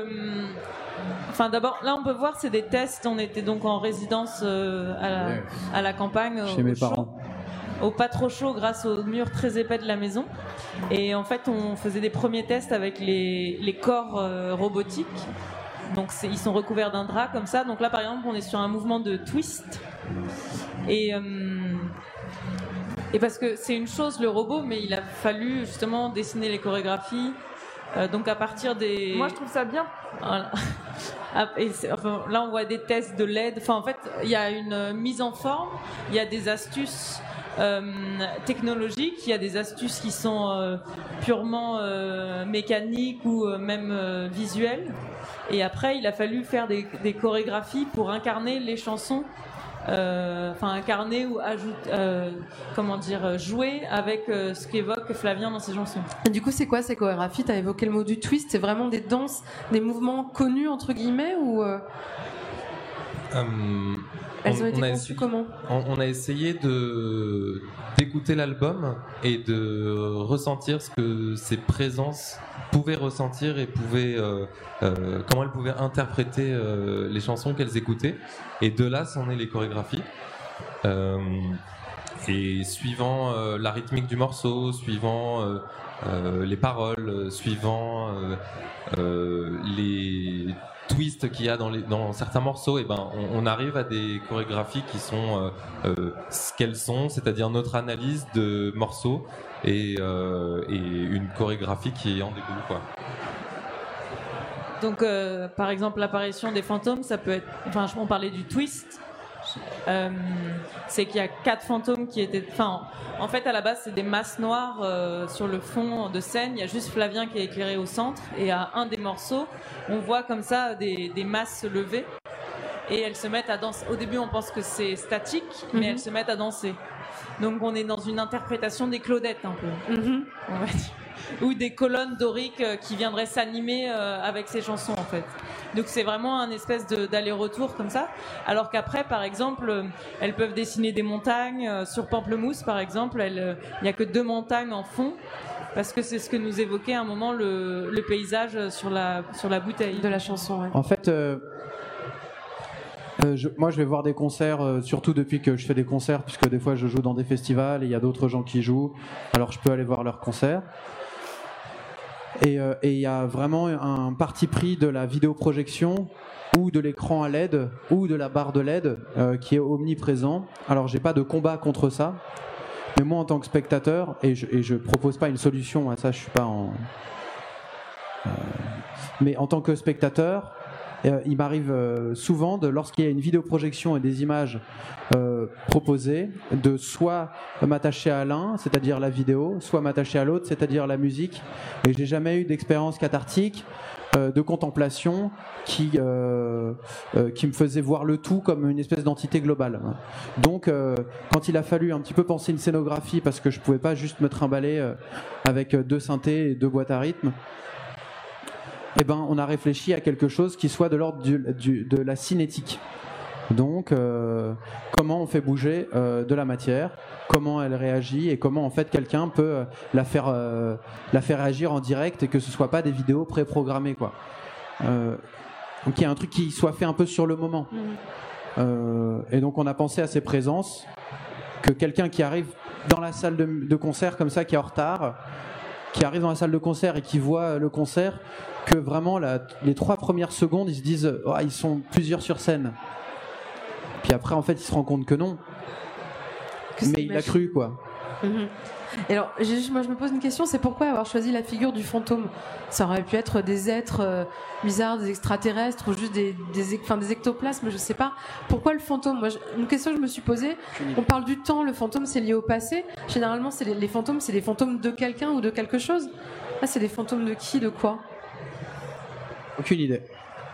Speaker 4: Enfin, d'abord, là, on peut voir, c'est des tests. On était donc en résidence euh, à, la, à, la, campagne.
Speaker 2: Chez mes parents
Speaker 4: au pas trop chaud grâce aux murs très épais de la maison. Et en fait, on faisait des premiers tests avec les, les corps euh, robotiques. Donc ils sont recouverts d'un drap comme ça. Donc là, par exemple, on est sur un mouvement de twist. Et, euh, et parce que c'est une chose le robot, mais il a fallu justement dessiner les chorégraphies, Euh, donc à partir des.
Speaker 6: Moi, je trouve ça bien.
Speaker 4: Voilà. Et c'est- enfin, là, on voit des tests de LED. Enfin, en fait, il y a une euh, mise en forme, il y a des astuces euh, technologiques, il y a des astuces qui sont euh, purement mécaniques ou même visuelles. Et après, il a fallu faire des, des chorégraphies pour incarner les chansons. Euh, Enfin, incarner ou ajouter, euh, comment dire, euh, jouer avec euh, ce qu'évoque Flavien dans ses chansons.
Speaker 1: Et du coup, c'est quoi ces chorégraphies T'as évoqué le mot du twist. C'est vraiment des danses, des mouvements connus entre guillemets ou elles
Speaker 5: on-
Speaker 1: ont été
Speaker 5: on a
Speaker 1: conçues
Speaker 5: essayé-
Speaker 1: comment?
Speaker 5: On, on a essayé de d'écouter l'album et de ressentir ce que ses présences pouvaient ressentir et pouvaient euh, euh, comment elles pouvaient interpréter euh, les chansons qu'elles écoutaient. Et de là sont nées les chorégraphies. Euh, et suivant euh, la rythmique du morceau, suivant euh, les paroles, euh, suivant euh, les twists qu'il y a dans, certains morceaux, et ben, on, arrive à des chorégraphies qui sont ce qu'elles sont, c'est-à-dire notre analyse de morceaux et, une chorégraphie qui en découle. Quoi.
Speaker 4: Donc, par exemple, l'apparition des fantômes, ça peut être. Enfin, je- on parlait du twist. Euh, c'est qu'il y a quatre fantômes qui étaient. Enfin, en fait, à la base, c'est des masses noires euh, sur le fond de scène. Il y a juste Flavien qui est éclairé au centre. Et à un des morceaux, on voit comme ça des, des masses se lever. Et elles se mettent à danser. Au début, on pense que c'est statique, mais
Speaker 1: Mhm.
Speaker 4: elles se mettent à danser. Donc, on est dans une interprétation des Claudettes un peu
Speaker 1: Mhm.
Speaker 4: on va dire. Ou des colonnes doriques euh, qui viendraient s'animer euh, avec ces chansons en fait. Donc c'est vraiment un espèce de- d'aller-retour comme ça. Alors qu'après, par exemple, euh, elles peuvent dessiner des montagnes. sur Pamplemousse, par exemple, il n'y a que deux montagnes en fond. Parce que c'est ce que nous évoquait à un moment le, le paysage sur la, sur la bouteille.
Speaker 1: de la chanson. ouais.
Speaker 2: En fait, euh, euh, je- moi je vais voir des concerts, euh, surtout depuis que je fais des concerts, puisque des fois je joue dans des festivals et il y a d'autres gens qui jouent, alors je peux aller voir leurs concerts. Et euh, et il y a vraiment un parti pris de la vidéoprojection ou de l'écran à LED ou de la barre de LED euh, qui est omniprésent. Alors j'ai pas de combat contre ça, mais moi en tant que spectateur, et je, et je propose pas une solution à ça, je suis pas en... euh, mais en tant que spectateur, euh, il m'arrive euh, souvent, de, lorsqu'il y a une vidéoprojection et des images euh, proposées, de soit m'attacher à l'un, c'est-à-dire la vidéo, soit m'attacher à l'autre, c'est-à-dire la musique. Et j'ai jamais eu d'expérience cathartique, de contemplation, qui, qui me faisait voir le tout comme une espèce d'entité globale. Donc, quand il a fallu un petit peu penser une scénographie, parce que je pouvais pas juste me trimballer avec deux synthés et deux boîtes à rythme, eh ben, on a réfléchi à quelque chose qui soit de l'ordre du- du- de la cinétique. Donc, euh, comment on fait bouger euh, de la matière, comment elle réagit et comment en fait quelqu'un peut euh, la faire, la faire réagir en direct et que ce soit pas des vidéos préprogrammées quoi. Donc il y a un truc qui soit fait un peu sur le moment. Euh, et donc on a pensé à ces présences, que quelqu'un qui arrive dans la salle de, de concert comme ça, qui est en retard, qui arrive dans la salle de concert et qui voit le concert, que vraiment la- les trois premières secondes, ils se disent, oh, ils sont plusieurs sur scène. Puis après, en fait, il se rend compte que non.
Speaker 1: Que
Speaker 2: Mais il a cru, quoi.
Speaker 1: Mhm. Et alors, moi je me pose une question, c'est pourquoi avoir choisi la figure du fantôme? Ça aurait pu être des êtres euh, bizarres, des extraterrestres ou juste des, des, enfin, des ectoplasmes, je sais pas. Pourquoi le fantôme? Moi, Une question que je me suis posée, on parle du temps, le fantôme c'est lié au passé. Généralement, c'est les, les fantômes, c'est des fantômes de quelqu'un ou de quelque chose. Là, c'est des fantômes de qui, de quoi?
Speaker 2: Aucune idée.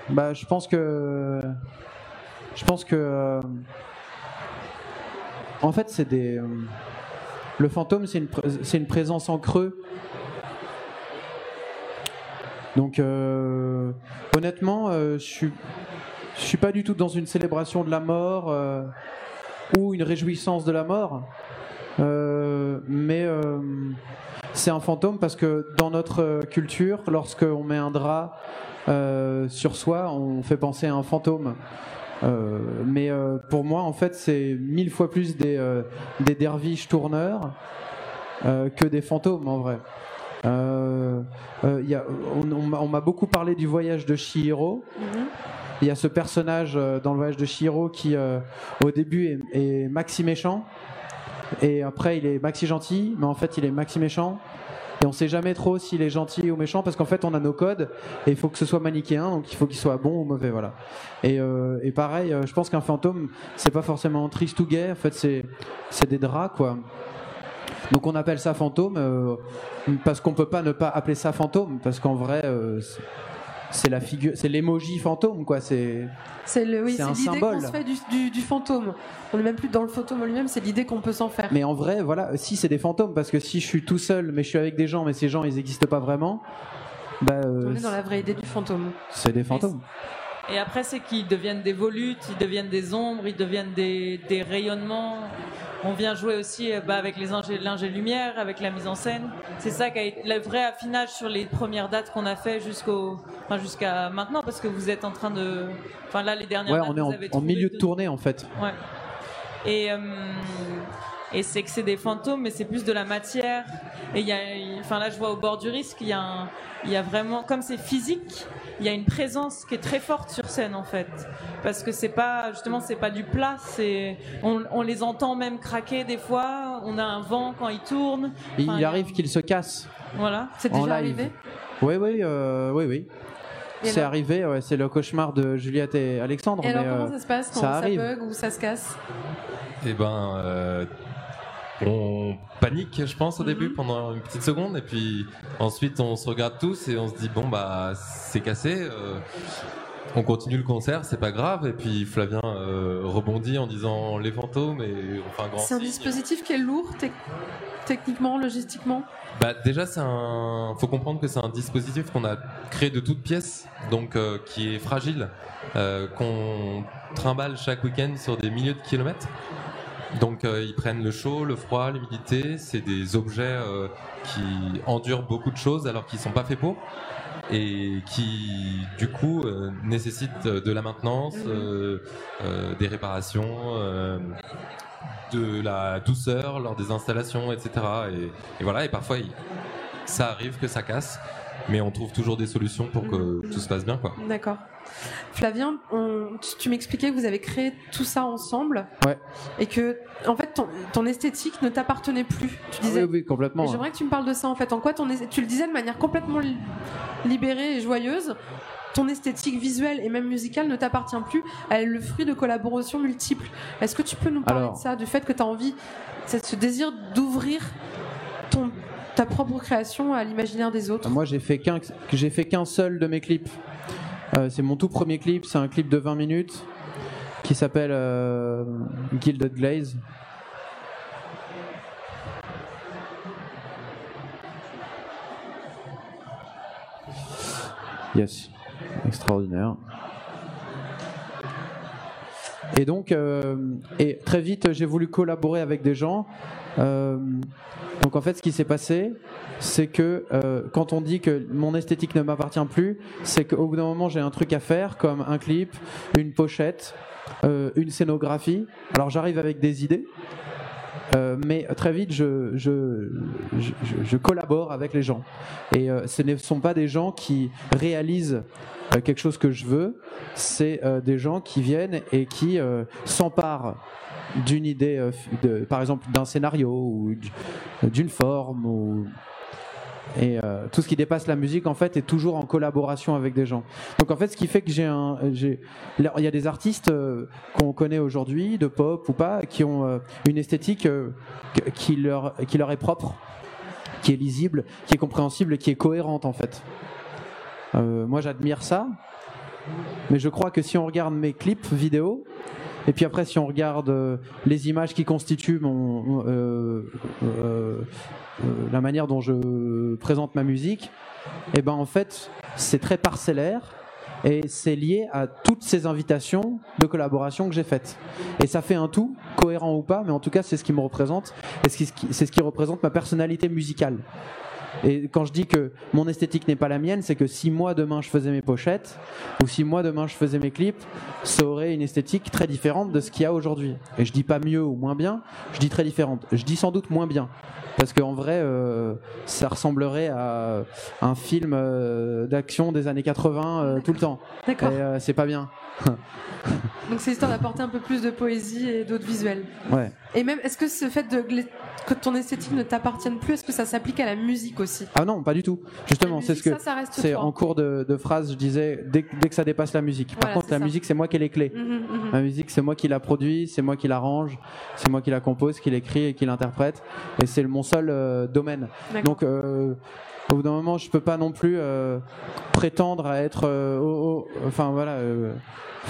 Speaker 2: Bah, je pense que. Je pense que. euh, En fait, c'est des. Le fantôme, c'est une, présence en creux. Donc, euh, honnêtement, euh, je suis. Suis pas du tout dans une célébration de la mort euh, ou une réjouissance de la mort. Mais c'est un fantôme parce que dans notre culture, lorsqu'on met un drap sur soi, on fait penser à un fantôme. Euh, mais euh, pour moi, en fait, c'est mille fois plus des, euh, des derviches tourneurs que des fantômes, en vrai. Y a- on on m'a- on m'a beaucoup parlé du voyage de Chihiro. Il y a ce personnage dans le voyage de Chihiro qui, au début, est, est maxi méchant. Et après, il est maxi gentil, mais en fait, il est maxi méchant. Et on sait jamais trop s'il est gentil ou méchant parce qu'en fait, on a nos codes et il faut que ce soit manichéen, donc il faut qu'il soit bon ou mauvais, voilà. Et, euh, pareil, euh, je pense qu'un fantôme, c'est pas forcément triste ou gay. En fait, c'est des draps, quoi. Donc on appelle ça fantôme euh, parce qu'on peut pas ne pas appeler ça fantôme parce qu'en vrai c'est- la figure, c'est l'emoji fantôme quoi. C'est
Speaker 1: C'est le, oui,
Speaker 2: C'est
Speaker 1: l'idée qu'on
Speaker 2: symbole.
Speaker 1: se fait du, du- du fantôme. On n'est même plus dans le fantôme lui-même, c'est l'idée qu'on peut s'en faire.
Speaker 2: Mais en vrai, voilà, si c'est des fantômes, parce que si je suis tout seul, mais je suis avec des gens, mais ces gens ils n'existent pas vraiment, bah, euh,
Speaker 1: On est dans la vraie idée du fantôme.
Speaker 2: c'est des fantômes.
Speaker 4: Et après, c'est qu'ils deviennent des volutes, ils deviennent des ombres, ils deviennent des, des rayonnements. On vient jouer aussi euh, bah, avec les ingé- l'ingé lumière, avec la mise en scène. C'est ça qui a été le vrai affinage sur les premières dates qu'on a fait jusqu'au, enfin, jusqu'à maintenant, parce que vous êtes en train de, enfin là les dernières
Speaker 2: Ouais,
Speaker 4: dates,
Speaker 2: on est
Speaker 4: vous
Speaker 2: en,
Speaker 4: avez
Speaker 2: en
Speaker 4: trouvé
Speaker 2: milieu de tournée en fait.
Speaker 4: Ouais. Et, euh, et c'est que c'est des fantômes, mais c'est plus de la matière. Et il y a, enfin là, je vois au bord du risque, il y a, un- il y a vraiment, comme c'est physique, il y a une présence qui est très forte sur scène en fait, parce que c'est pas, justement, c'est pas du plat, c'est, on, on les entend même craquer des fois. On a un vent quand ils tournent.
Speaker 2: Il arrive qu'il se casse.
Speaker 4: Voilà.
Speaker 1: C'est déjà
Speaker 2: live.
Speaker 1: arrivé
Speaker 2: Oui, oui, euh, oui, oui. C'est arrivé, ouais, c'est le cauchemar de Juliette et Alexandre.
Speaker 1: Et alors
Speaker 2: mais,
Speaker 1: comment
Speaker 2: euh,
Speaker 1: ça se passe quand
Speaker 2: ça
Speaker 1: ça, bug ou ça se casse?
Speaker 5: Eh ben, euh, on panique, je pense, au
Speaker 1: Mhm.
Speaker 5: début, pendant une petite seconde, et puis ensuite on se regarde tous et on se dit bon bah c'est cassé. euh, on continue le concert, c'est pas grave. Et puis Flavien euh, rebondit en disant les fantômes et un grand.
Speaker 1: C'est un dispositif qui est lourd tec- techniquement, logistiquement?
Speaker 5: Bah déjà c'est un, faut comprendre que c'est un dispositif qu'on a créé de toutes pièces, donc euh, qui est fragile, qu'on trimballe chaque week-end sur des milliers de kilomètres. Donc euh, ils prennent le chaud, le froid, l'humidité. C'est des objets euh, qui endurent beaucoup de choses alors qu'ils sont pas faits pour et qui du coup euh, nécessitent de la maintenance, des réparations. de la douceur lors des installations, etc. Et, voilà, et parfois ça arrive que ça casse, mais on trouve toujours des solutions pour que tout se passe bien, quoi.
Speaker 1: D'accord. Flavien, on- tu, tu m'expliquais que vous avez créé tout ça ensemble.
Speaker 2: Ouais.
Speaker 1: Et que, en fait, ton, ton esthétique ne t'appartenait plus. Tu
Speaker 2: Ah
Speaker 1: disais.
Speaker 2: oui, oui, complètement.
Speaker 1: J'aimerais que tu me parles de ça en fait. En quoi ton tu le disais de manière complètement li- libérée et joyeuse. Ton esthétique visuelle et même musicale ne t'appartient plus. Elle est le fruit de collaborations multiples. Est-ce que tu peux nous parler
Speaker 2: Alors.
Speaker 1: de ça, du fait que tu as envie, c'est ce désir d'ouvrir ton ta propre création à l'imaginaire des autres
Speaker 2: Moi, j'ai fait qu'un, j'ai fait qu'un seul de mes clips. Euh, c'est mon tout premier clip. C'est un clip de 20 minutes qui s'appelle euh, Gilded Glaze. Yes, extraordinaire. Et donc, euh, et très vite, j'ai voulu collaborer avec des gens. Euh, donc en fait, ce qui s'est passé, c'est que euh, quand on dit que mon esthétique ne m'appartient plus, c'est qu'au bout d'un moment, j'ai un truc à faire, comme un clip, une pochette, euh, une scénographie. Alors j'arrive avec des idées, euh, mais très vite, je, je, je, collabore avec les gens. Et ce ne sont pas des gens qui réalisent quelque chose que je veux, c'est des gens qui viennent et qui s'emparent d'une idée, euh, par exemple d'un scénario ou d- d'une forme ou et euh, tout ce qui dépasse la musique en fait est toujours en collaboration avec des gens. Donc en fait, ce qui fait que j'ai un, il y a des artistes euh, qu'on connaît aujourd'hui, de pop ou pas, qui ont euh, une esthétique euh, que- qui leur qui leur est propre, qui est lisible, qui est compréhensible et qui est cohérente en fait. Euh, moi, j'admire ça, mais je crois que si on regarde mes clips vidéo, et puis après, si on regarde euh, les images qui constituent mon, euh, euh, euh, la manière dont je présente ma musique, et ben en fait, c'est très parcellaire et c'est lié à toutes ces invitations de collaboration que j'ai faites. Et ça fait un tout, cohérent ou pas, mais en tout cas, c'est ce qui me représente et c'est ce qui représente ma personnalité musicale. Et quand je dis que mon esthétique n'est pas la mienne, c'est que si moi demain je faisais mes pochettes, ou si moi demain je faisais mes clips, ça aurait une esthétique très différente de ce qu'il y a aujourd'hui. Et je dis pas mieux ou moins bien, je dis très différente. Je dis sans doute moins bien. parce qu'en vrai, euh, ça ressemblerait à un film euh, d'action des années 80 euh, tout le temps.
Speaker 1: D'accord.
Speaker 2: Et c'est pas bien.
Speaker 1: Donc c'est histoire d'apporter un peu plus de poésie et d'autres visuels.
Speaker 2: Ouais.
Speaker 1: Et même, est-ce que ce fait de que ton esthétique ne t'appartienne plus, est-ce que ça s'applique à la musique aussi?
Speaker 2: Ah non, pas du tout. Justement, c'est ce que
Speaker 1: ça, ça reste
Speaker 2: c'est en cours de, de phrase, je disais dès, que- dès que ça dépasse la musique. Par
Speaker 1: Voilà,
Speaker 2: contre, la
Speaker 1: ça.
Speaker 2: musique, c'est moi qui ai les clés.
Speaker 1: Mhm, mhm.
Speaker 2: La musique, c'est moi qui la produis, c'est moi qui l'arrange, c'est moi qui la compose, qui l'écrit et qui l'interprète. Et c'est mon seul euh, domaine. Donc, euh, au bout d'un moment, je peux pas non plus euh, prétendre à être. euh, enfin, voilà. euh,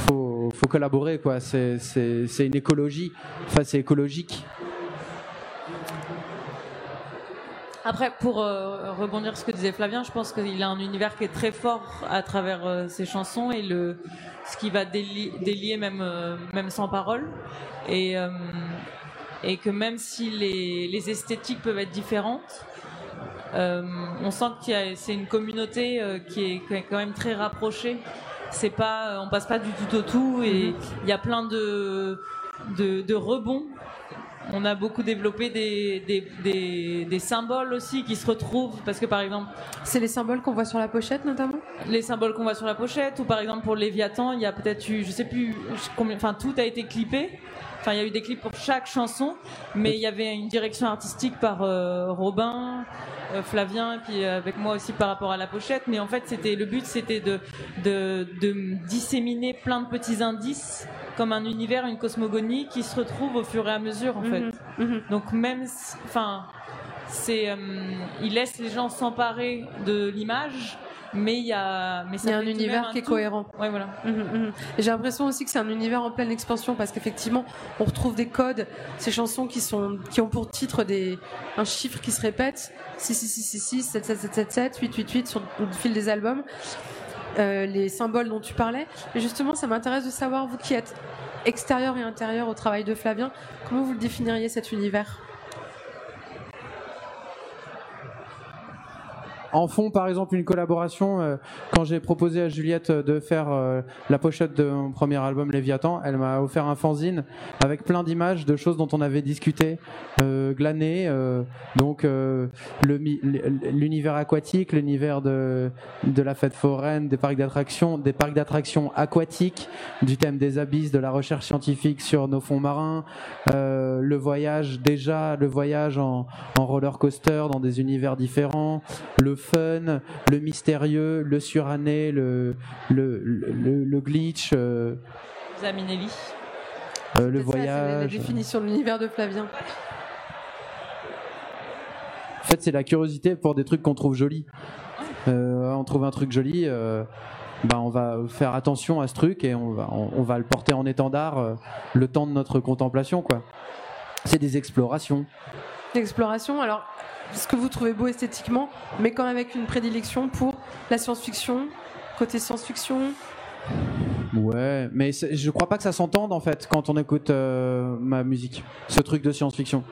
Speaker 2: faut, faut collaborer, quoi. C'est, c'est, c'est une écologie. Enfin, c'est écologique.
Speaker 4: Après, pour euh, rebondir sur ce que disait Flavien, je pense qu'il a un univers qui est très fort à travers euh, ses chansons et le, ce qui va déli- délier même, euh, même sans parole. Et, euh, et que même si les, les esthétiques peuvent être différentes, on sent que c'est une communauté qui, est, qui est quand même très rapprochée. C'est pas, on passe pas du tout au tout et il y a plein de, de, de rebonds on a beaucoup développé des, des, des, des symboles aussi qui se retrouvent parce que par exemple
Speaker 1: C'est les symboles qu'on voit sur la pochette notamment
Speaker 4: les symboles qu'on voit sur la pochette ou par exemple pour Léviathan il y a peut-être eu je sais plus combien enfin tout a été clippé enfin il y a eu des clips pour chaque chanson mais il y avait une direction artistique par euh, Robin euh, Flavien et puis euh, avec moi aussi par rapport à la pochette mais en fait c'était le but c'était de, de de disséminer plein de petits indices comme un univers une cosmogonie qui se retrouve au fur et à mesure en fait
Speaker 1: Mhm, mhm.
Speaker 4: donc même, enfin, c'est, euh, il laisse les gens s'emparer de l'image, mais il y a, mais ça
Speaker 1: Il y a un univers
Speaker 4: un
Speaker 1: qui est
Speaker 4: tout.
Speaker 1: cohérent.
Speaker 4: Ouais, voilà.
Speaker 1: Mhm, mhm. Et J'ai l'impression aussi que c'est un univers en pleine expansion parce qu'effectivement, on retrouve des codes, ces chansons qui sont qui ont pour titre des un chiffre qui se répète 6 6 6 6 6 7 7 7 7 7 8 8 8 sur le fil des albums. Euh, les symboles dont tu parlais. Et justement, ça m'intéresse de savoir vous qui êtes extérieur et intérieur au travail de Flavien, comment vous le définiriez cet univers?
Speaker 2: En fond, par exemple, une collaboration. euh, quand j'ai proposé à Juliette euh, de faire euh, la pochette de mon premier album Léviathan, elle m'a offert un fanzine avec plein d'images de choses dont on avait discuté, glané. donc l'univers aquatique, l'univers de, de la fête foraine, des parcs d'attractions, des parcs d'attractions aquatiques, du thème des abysses, de la recherche scientifique sur nos fonds marins, le voyage déjà, le voyage en, en roller coaster dans des univers différents, le fun, le mystérieux, le suranné, le, le, le, le glitch, euh,
Speaker 4: Zaminelli.
Speaker 2: euh, le
Speaker 1: c'est la-
Speaker 2: voyage.
Speaker 1: définition de l'univers de Flavien.
Speaker 2: En fait, c'est la curiosité pour des trucs qu'on trouve jolis. Euh, on trouve un truc joli, euh, ben on va faire attention à ce truc et on va, on, on va le porter en étendard euh, le temps de notre contemplation, quoi. C'est des explorations.
Speaker 1: L'exploration, alors, ce que vous trouvez beau esthétiquement, mais quand même avec une prédilection pour la science-fiction, côté science-fiction.
Speaker 2: Ouais, mais je crois pas que ça s'entende en fait quand on écoute euh, ma musique, ce truc de science-fiction.